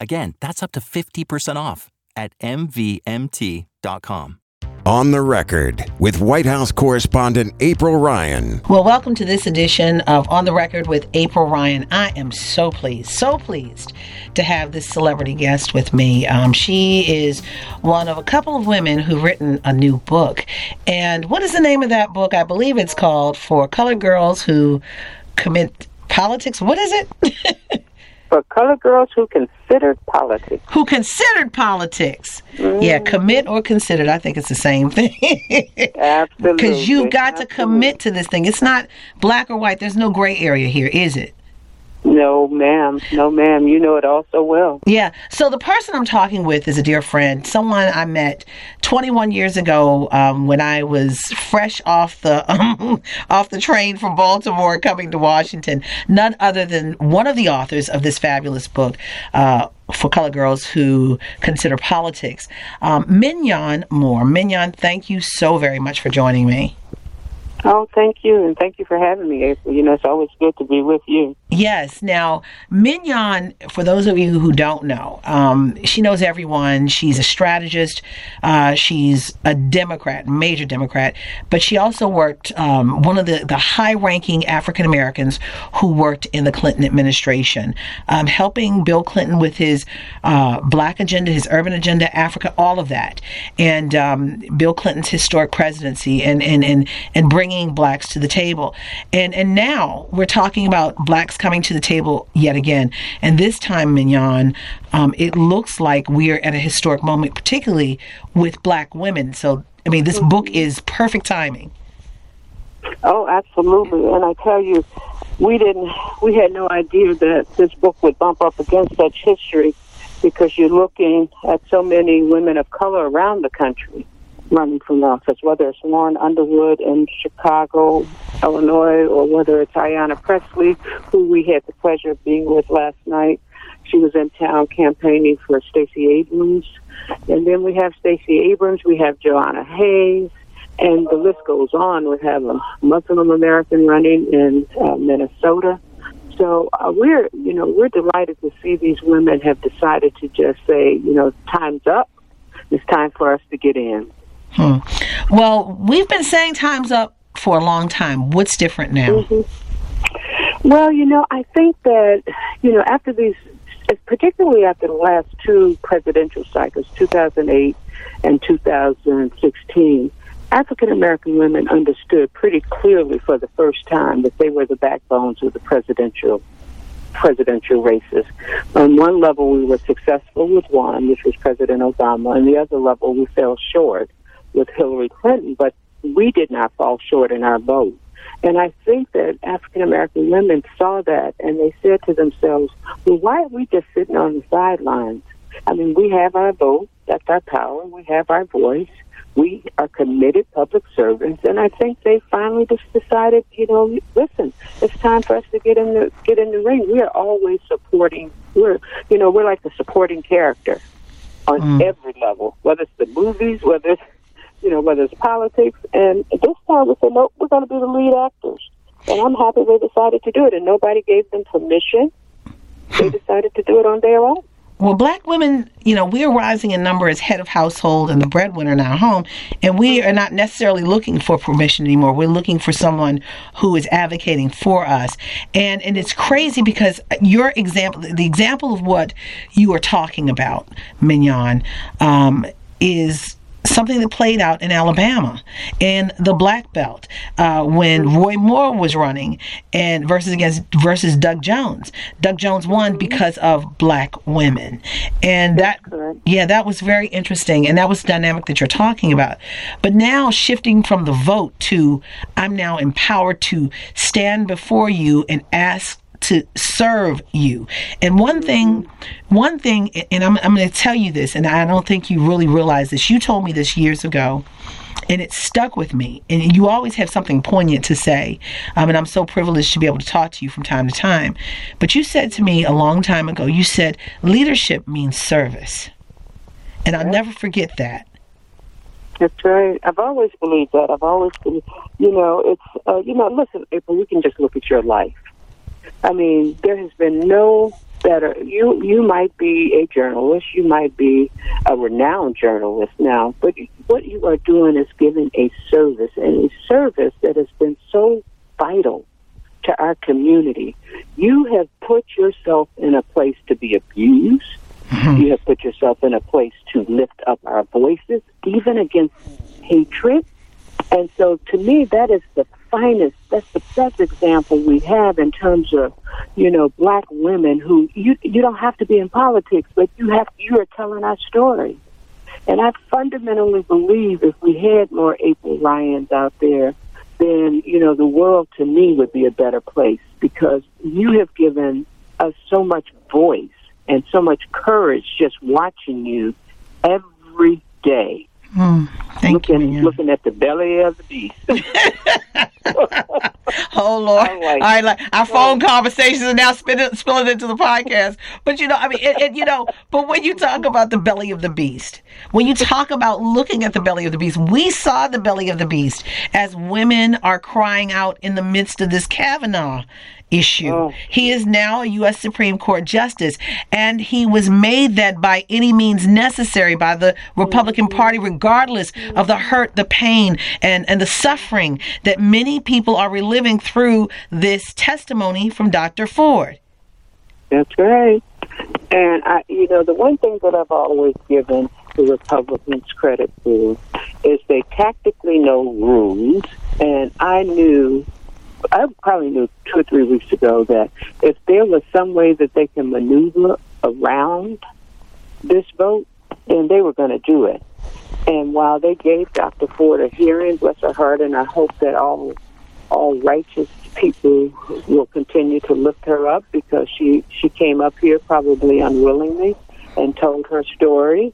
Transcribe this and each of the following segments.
Again, that's up to 50% off at MVMT.com. On the record with White House correspondent April Ryan. Well, welcome to this edition of On the Record with April Ryan. I am so pleased, so pleased to have this celebrity guest with me. Um, she is one of a couple of women who've written a new book. And what is the name of that book? I believe it's called For Colored Girls Who Commit Politics. What is it? for colored girls who considered politics. Who considered politics. Mm-hmm. Yeah, commit or considered. I think it's the same thing. Absolutely. Because you've got to commit to this thing. It's not black or white. There's no gray area here, is it? No, ma'am. No, ma'am. You know it all so well. Yeah. So the person I'm talking with is a dear friend, someone I met 21 years ago um, when I was fresh off the um, off the train from Baltimore coming to Washington. None other than one of the authors of this fabulous book. Uh, for color girls who consider politics. Um, Minyon Moore. Minyon, thank you so very much for joining me. Oh, thank you, and thank you for having me, April. You know, it's always good to be with you. Yes. Now, Minyon, for those of you who don't know, um, she knows everyone. She's a strategist. Uh, she's a Democrat, major Democrat, but she also worked um, one of the, the high-ranking African Americans who worked in the Clinton administration, um, helping Bill Clinton with his uh, black agenda, his urban agenda, Africa, all of that, and um, Bill Clinton's historic presidency, and and and and bringing bringing blacks to the table. And and now we're talking about blacks coming to the table yet again. And this time, Minyon, um, it looks like we're at a historic moment, particularly with black women. So, I mean, this book is perfect timing. Oh, absolutely. And I tell you, we didn't, we had no idea that this book would bump up against such history because you're looking at so many women of color around the country running from office, whether it's Lauren Underwood in Chicago, Illinois, or whether it's Ayanna Pressley, who we had the pleasure of being with last night. She was in town campaigning for Stacey Abrams. And then we have Stacey Abrams, we have Jahana Hayes, and the list goes on. We have a Muslim American running in uh, Minnesota. So uh, we're, you know, we're delighted to see these women have decided to just say, you know, time's up. It's time for us to get in. Hmm. Well, we've been saying time's up for a long time. What's different now? Mm-hmm. Well, you know, I think that, you know, after these, particularly after the last two presidential cycles, 2008 and 2016, African American women understood pretty clearly for the first time that they were the backbones of the presidential presidential races. On one level, we were successful with one, which was President Obama. and the other level, we fell short with Hillary Clinton, but we did not fall short in our vote. And I think that African American women saw that and they said to themselves, well, why are we just sitting on the sidelines? I mean, we have our vote, that's our power, we have our voice, we are committed public servants, and I think they finally just decided, you know, listen, it's time for us to get in the get in the ring. We are always supporting. We're, you know, we're like the supporting character on mm. every level, whether it's the movies, whether it's you know, whether it's politics. And this time we said, no, we're going to be the lead actors. And I'm happy they decided to do it. And nobody gave them permission. They decided to do it on their own. Well, black women, you know, we're rising in number as head of household and the breadwinner in our home, and we are not necessarily looking for permission anymore. We're looking for someone who is advocating for us, and and it's crazy because your example, the example of what you are talking about, Minyon, um, is something that played out in Alabama in the Black Belt uh, when Roy Moore was running and versus against versus Doug Jones. Doug Jones won because of black women, and that yeah, that was very interesting, and that was the dynamic that you're talking about. But now shifting from the vote to I'm now empowered to stand before you and ask to serve you. And one thing, one thing, and I'm, I'm going to tell you this, and I don't think you really realize this. You told me this years ago, and it stuck with me. And you always have something poignant to say. Um, and I'm so privileged to be able to talk to you from time to time. But you said to me a long time ago, you said, leadership means service. And I'll never forget that. That's right. I've always believed that. I've always been, you know, it's, uh, you know, listen, April, you can just look at your life. I mean, there has been no better. You you might be a journalist, you might be a renowned journalist now, but what you are doing is giving a service, and a service that has been so vital to our community. You have put yourself in a place to be abused. Mm-hmm. You have put yourself in a place to lift up our voices, even against hatred. And so, to me, that is the finest, that's the best example we have in terms of, you know, black women who you you don't have to be in politics, but you have you are telling our story. And I fundamentally believe if we had more April Ryans out there, then you know the world to me would be a better place because you have given us so much voice and so much courage just watching you every day. Mm, looking, you, looking at the belly of the beast. oh Lord! Like, right, like our phone conversations are now spilling, spilling into the podcast. But you know, I mean, it, it, you know, but when you talk about the belly of the beast, when you talk about looking at the belly of the beast, we saw the belly of the beast as women are crying out in the midst of this Kavanaugh issue. Oh. He is now a U.S. Supreme Court justice, and he was made that by any means necessary by the Republican mm-hmm. Party, regardless of the hurt, the pain, and, and the suffering that many people are reliving through this testimony from Dr. Ford. That's right. And I, you know, the one thing that I've always given the Republicans credit for is they tactically know rules, and I knew I probably knew two or three weeks ago that if there was some way that they can maneuver around this vote, then they were going to do it. And while they gave Dr. Ford a hearing, bless her heart, and I hope that all all righteous people will continue to lift her up because she she came up here probably unwillingly and told her story.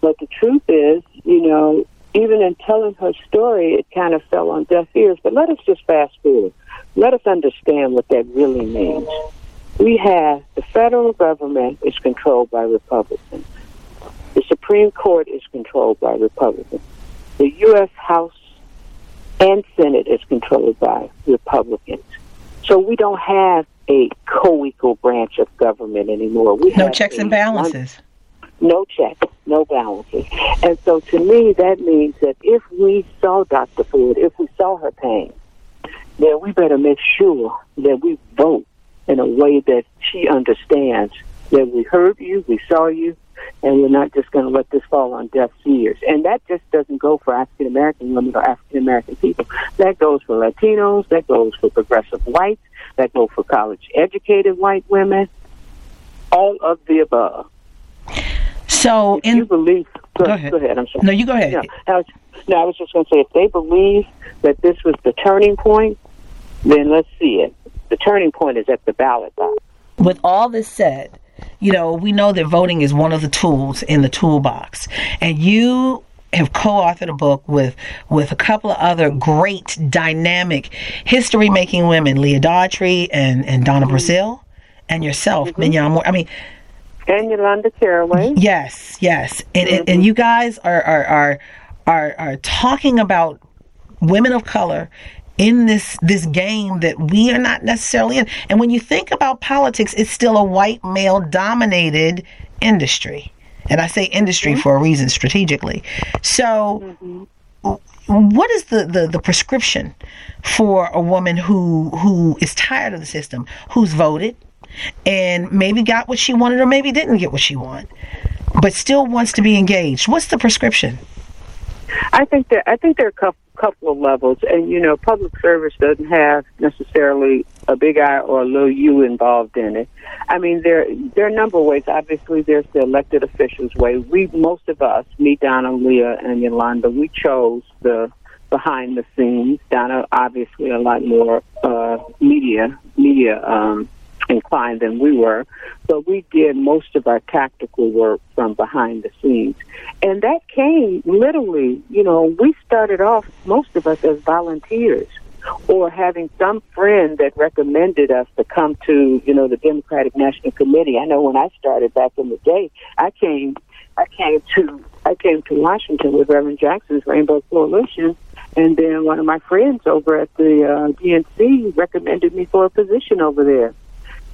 But the truth is, you know, even in telling her story, it kind of fell on deaf ears. But let us just fast forward. Let us understand what that really means. We have the federal government is controlled by Republicans. The Supreme Court is controlled by Republicans. The U.S. House and Senate is controlled by Republicans. So we don't have a co-equal branch of government anymore. We no checks and balances. One, no checks, no balances. And so to me, that means that if we saw Dr. Ford, if we saw her pain, then we better make sure that we vote in a way that she understands that we heard you, we saw you, and we're not just going to let this fall on deaf ears. And that just doesn't go for African American women or African American people. That goes for Latinos, that goes for progressive whites, that goes for college educated white women, all of the above. So, if in, you believe, go, go, ahead. go ahead. I'm sorry. No, you go ahead. No, I was, no, I was just going to say, if they believe that this was the turning point, then let's see it. The turning point is at the ballot box. With all this said, you know, we know that voting is one of the tools in the toolbox. And you have co-authored a book with with a couple of other great dynamic history making women, Leah Daughtry and, and Donna mm-hmm. Brazile and yourself, mm-hmm. Minyon Moore. I mean and Yolanda Caraway. Yes, yes. And, mm-hmm. and, and you guys are, are are are are talking about women of color in this this game that we are not necessarily in. And when you think about politics, it's still a white male dominated industry. And I say industry mm-hmm. for a reason strategically. So mm-hmm. what is the, the, the prescription for a woman who who is tired of the system, who's voted and maybe got what she wanted or maybe didn't get what she wanted, but still wants to be engaged? What's the prescription? I think that I think there are a couple, couple of levels, and you know, public service doesn't have necessarily a big I or a little U involved in it. I mean, there there are a number of ways. Obviously, there's the elected officials way. We most of us, me, Donna, Leah, and Yolanda, we chose the behind the scenes. Donna, obviously, a lot more uh, media media um, inclined than we were, but we did most of our tactical work from behind the scenes. And that came literally, you know, we started off, most of us, as volunteers or having some friend that recommended us to come to, you know, the Democratic National Committee. I know when I started back in the day, I came I came to I came to Washington with Reverend Jackson's Rainbow Coalition and then one of my friends over at the uh, DNC recommended me for a position over there.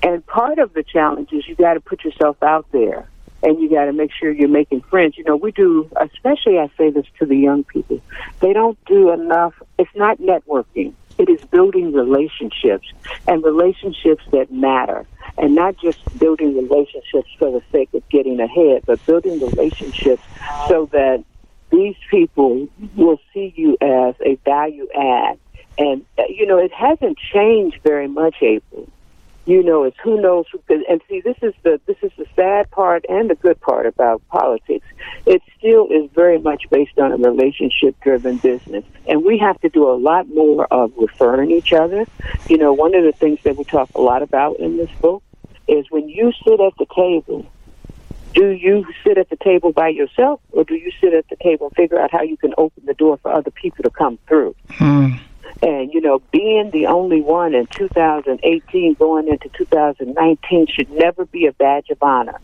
And part of the challenge is you got to put yourself out there and you got to make sure you're making friends. You know, we do, especially I say this to the young people, they don't do enough. It's not networking. It is building relationships and relationships that matter and not just building relationships for the sake of getting ahead, but building relationships so that these people will see you as a value add. And, uh, you know, it hasn't changed very much, April you know, it's who knows who could. And see, this is the this is the sad part and the good part about politics. It still is very much based on a relationship-driven business, and we have to do a lot more of referring each other. You know, one of the things that we talk a lot about in this book is when you sit at the table. Do you sit at the table by yourself, or do you sit at the table and figure out how you can open the door for other people to come through? Hmm. And, you know, being the only one in 2018 going into 2019 should never be a badge of honor.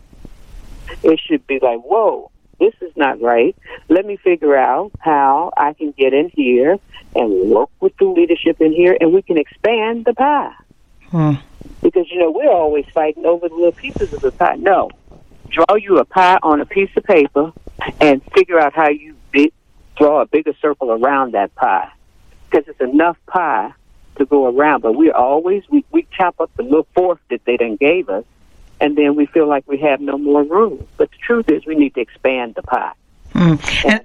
It should be like, whoa, this is not right. Let me figure out how I can get in here and work with the leadership in here and we can expand the pie. Hmm. Because, you know, we're always fighting over the little pieces of the pie. No. Draw you a pie on a piece of paper and figure out how you be, draw a bigger circle around that pie because it's enough pie to go around. But we always we, we chop up the little fourth that they didn't gave us, and then we feel like we have no more room. But the truth is, we need to expand the pie. Mm. And,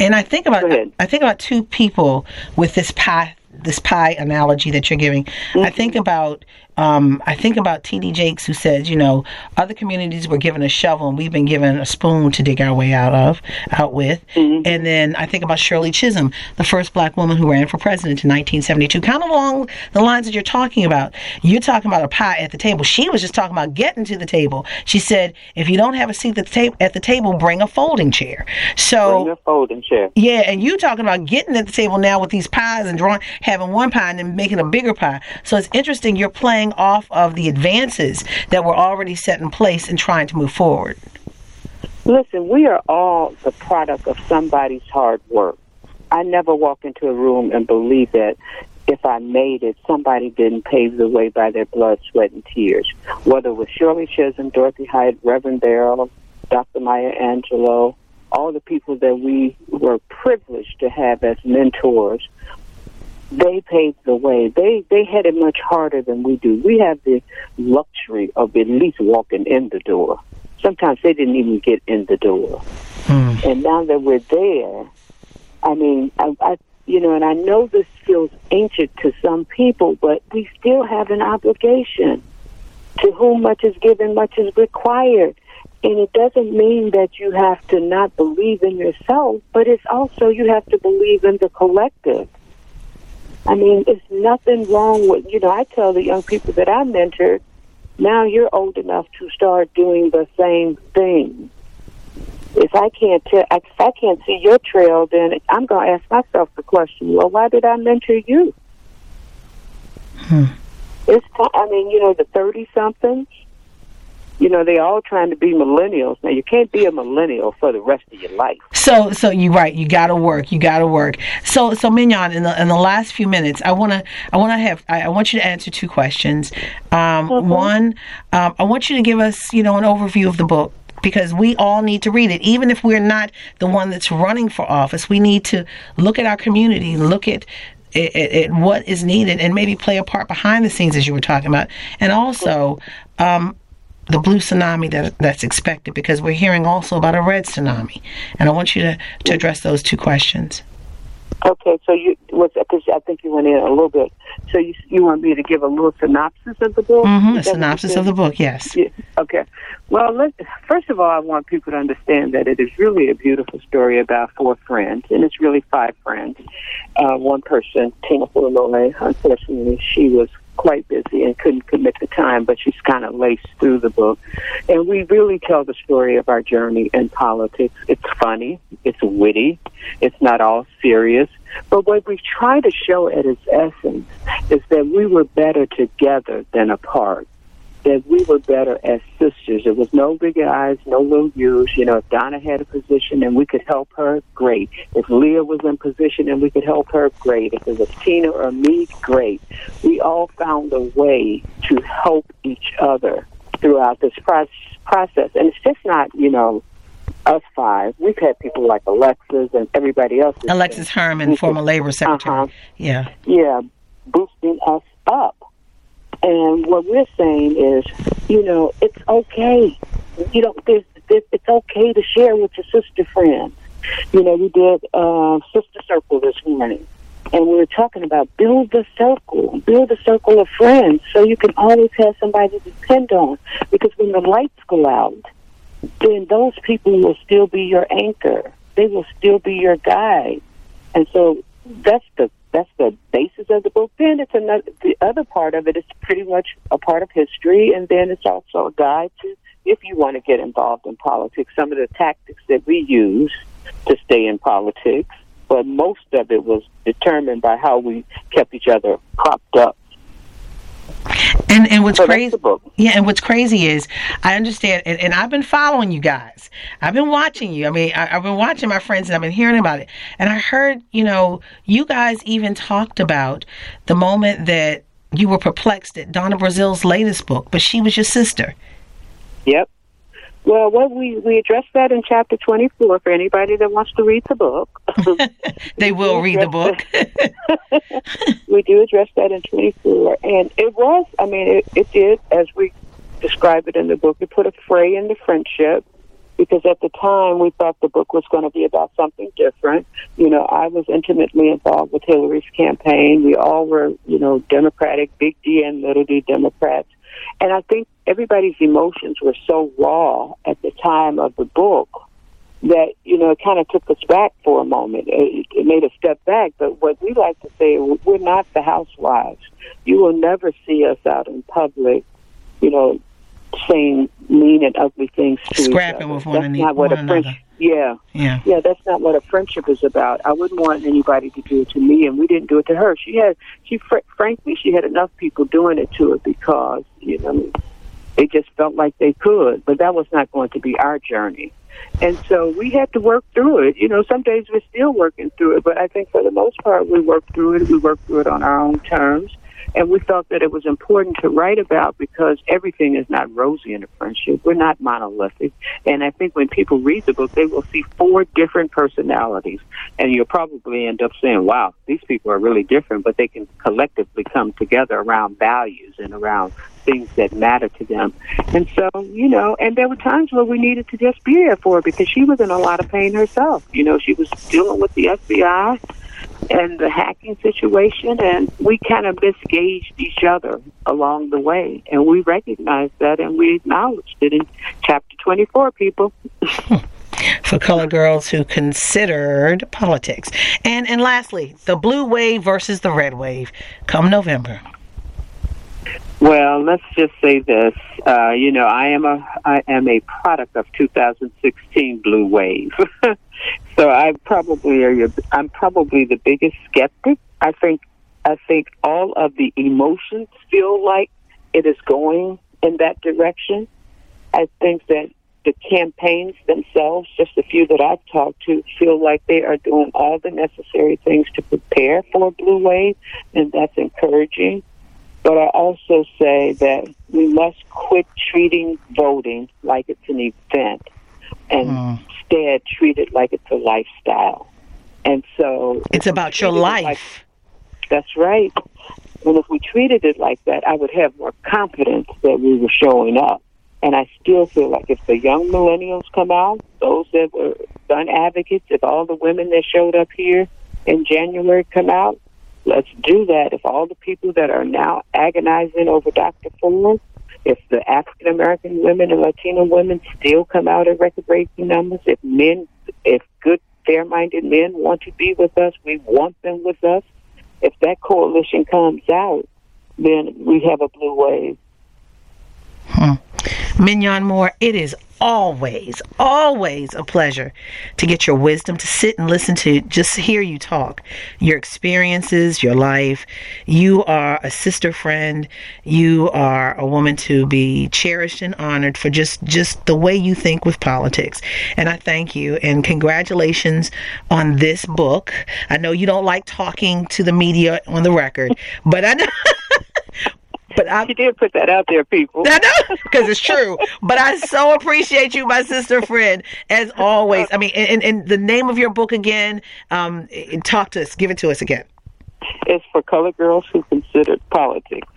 and I think about I think about two people with this pie this pie analogy that you're giving. Mm-hmm. I think about um, I think about T.D. Jakes, who says, you know, other communities were given a shovel and we've been given a spoon to dig our way out of, out with. Mm-hmm. And then I think about Shirley Chisholm, the first black woman who ran for president in 1972. Kind of along the lines that you're talking about. You're talking about a pie at the table. She was just talking about getting to the table. She said, if you don't have a seat at the, ta- at the table, bring a folding chair. So bring a folding chair. Yeah, and you're talking about getting at the table now with these pies and drawing, having one pie and then making a bigger pie. So it's interesting. You're playing off of the advances that were already set in place and trying to move forward? Listen, we are all the product of somebody's hard work. I never walk into a room and believe that if I made it, somebody didn't pave the way by their blood, sweat, and tears. Whether it was Shirley Chisholm, Dorothy Height, Reverend Barrow, Dr. Maya Angelou, all the people that we were privileged to have as mentors they paved the way. They they had it much harder than we do. We have the luxury of at least walking in the door. Sometimes they didn't even get in the door. Mm. And now that we're there, I mean, I, I you know, and I know this feels ancient to some people, but we still have an obligation. To whom much is given, much is required. And it doesn't mean that you have to not believe in yourself, but it's also you have to believe in the collective. I mean, it's nothing wrong with, you know, I tell the young people that I mentor, now you're old enough to start doing the same thing. If I can't tell, if I can't see your trail, then I'm going to ask myself the question: Well, why did I mentor you? Hmm. It's, I mean, you know, the thirty somethings you know, they're all trying to be millennials. Now you can't be a millennial for the rest of your life. So, so you're right. You got to work. You got to work. So, so Minyon, in the in the last few minutes, I wanna I wanna have I, I want you to answer two questions. Um, mm-hmm. One, um, I want you to give us you know an overview of the book because we all need to read it. Even if we're not the one that's running for office, we need to look at our community, look at at, at, what is needed, and maybe play a part behind the scenes as you were talking about. And also, um, the blue tsunami that that's expected because we're hearing also about a red tsunami, and I want you to to address those two questions. Okay, so you was because I think you went in a little bit. So you you want me to give a little synopsis of the book? Mm-hmm, a Is that what you synopsis of the book, yes. Yeah. Okay. Well, let, first of all, I want people to understand that it is really a beautiful story about four friends, and it's really five friends. Uh, one person, Tina Flournoy, unfortunately, she was quite busy and couldn't commit the time, but she's kind of laced through the book. And we really tell the story of our journey in politics. It's funny, it's witty, it's not all serious. But what we try to show at its essence is that we were better together than apart that we were better as sisters. There was no big eyes, no little U's. You know, if Donna had a position and we could help her, great. If Leah was in position and we could help her, great. If it was Tina or me, great. We all found a way to help each other throughout this pro- process. And it's just not, you know, us five. We've had people like Alexis and everybody else. Alexis Herman, former labor secretary. Uh-huh. Yeah. yeah, boosting us up. And what we're saying is, you know, it's okay. You know, there's, there's, it's okay to share with your sister friends. You know, we did uh, Sister Circle this morning, and we were talking about build the circle, build a circle of friends, so you can always have somebody to depend on. Because when the lights go out, then those people will still be your anchor. They will still be your guide. And so that's the that's the basis of the book. Then it's another the other part of it is pretty much a part of history, and then it's also a guide to if you want to get involved in politics. Some of the tactics that we use to stay in politics, but most of it was determined by how we kept each other propped up. And and what's So crazy, yeah, and what's crazy is I understand, and, and I've been following you guys. I've been watching you. I mean, I, I've been watching my friends, and I've been hearing about it. And I heard, you know, you guys even talked about the moment that you were perplexed at Donna Brazile's latest book, but she was your sister. Yep. Well, what we we addressed that in chapter twenty four for anybody that wants to read the book. They will read the book. we do address that in 24. And it was, I mean, it, it did, as we describe it in the book, it put a fray in the friendship because at the time we thought the book was going to be about something different. You know, I was intimately involved with Hillary's campaign. We all were, you know, Democratic, big D and little d Democrats. And I think everybody's emotions were so raw at the time of the book that you know it kind of took us back for a moment. It, it made us step back. But what we like to say, we're not the housewives. You will never see us out in public, you know, saying mean and ugly things to Scrapping each other. with one That's not what a friendship. another. Yeah, yeah. yeah, that's not what a friendship is about. I wouldn't want anybody to do it to me, and we didn't do it to her. She had, she fr- frankly, she had enough people doing it to her because you know they just felt like they could, but that was not going to be our journey. And so we had to work through it. You know, some days we're still working through it, but I think for the most part we worked through it. We worked through it on our own terms. And we felt that it was important to write about because everything is not rosy in a friendship. We're not monolithic. And I think when people read the book, they will see four different personalities. And you'll probably end up saying, wow, these people are really different, but they can collectively come together around values and around things that matter to them. And so, you know, and there were times where we needed to just be there for her because she was in a lot of pain herself. You know, she was dealing with the FBI and the hacking situation, and we kind of misgauged each other along the way. And we recognized that and we acknowledged it in chapter 24, people. for color girls who considered politics. And and lastly, the blue wave versus the red wave come November. Well, let's just say this. Uh, you know, I am a I am a product of 2016 blue wave. so I probably are your, I'm probably the biggest skeptic. I think I think all of the emotions feel like it is going in that direction. I think that the campaigns themselves, just a few that I've talked to, feel like they are doing all the necessary things to prepare for a blue wave, and that's encouraging. But I also say that we must quit treating voting like it's an event and Mm. instead treat it like it's a lifestyle. And so It's about your treated it like- life. that's right. And if we treated it like that, I would have more confidence that we were showing up And I still feel like if the young millennials come out, those that were gun advocates, if all the women that showed up here in January come out, let's do that. If all the people that are now agonizing over Dr. Ford, if the African American women and Latino women still come out in record breaking numbers, if men, if good, fair minded men want to be with us, we want them with us. If that coalition comes out, then we have a blue wave. Hmm. Minyon Moore, it is always, always a pleasure to get your wisdom, to sit and listen to, just hear you talk, your experiences, your life. You are a sister friend. You are a woman to be cherished and honored for just, just the way you think with politics. And I thank you and congratulations on this book. I know you don't like talking to the media on the record, but I know. But I, she did put that out there, people. I know, because it's true. but I so appreciate you, my sister friend, as always. I mean, and, and the name of your book again, um, talk to us, give it to us again. It's for colored girls who consider politics.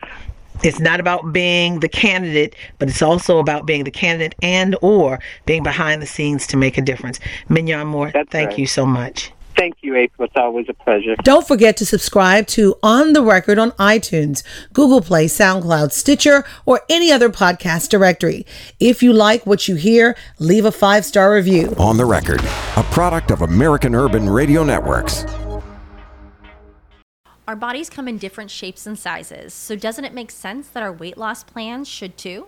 It's not about being the candidate, but it's also about being the candidate and or being behind the scenes to make a difference. Minyon Moore, That's thank right. you so much. Thank you, April. It's always a pleasure. Don't forget to subscribe to On the Record on iTunes, Google Play, SoundCloud, Stitcher, or any other podcast directory. If you like what you hear, leave a five star review. On the Record, a product of American Urban Radio Networks. Our bodies come in different shapes and sizes, so doesn't it make sense that our weight loss plans should too?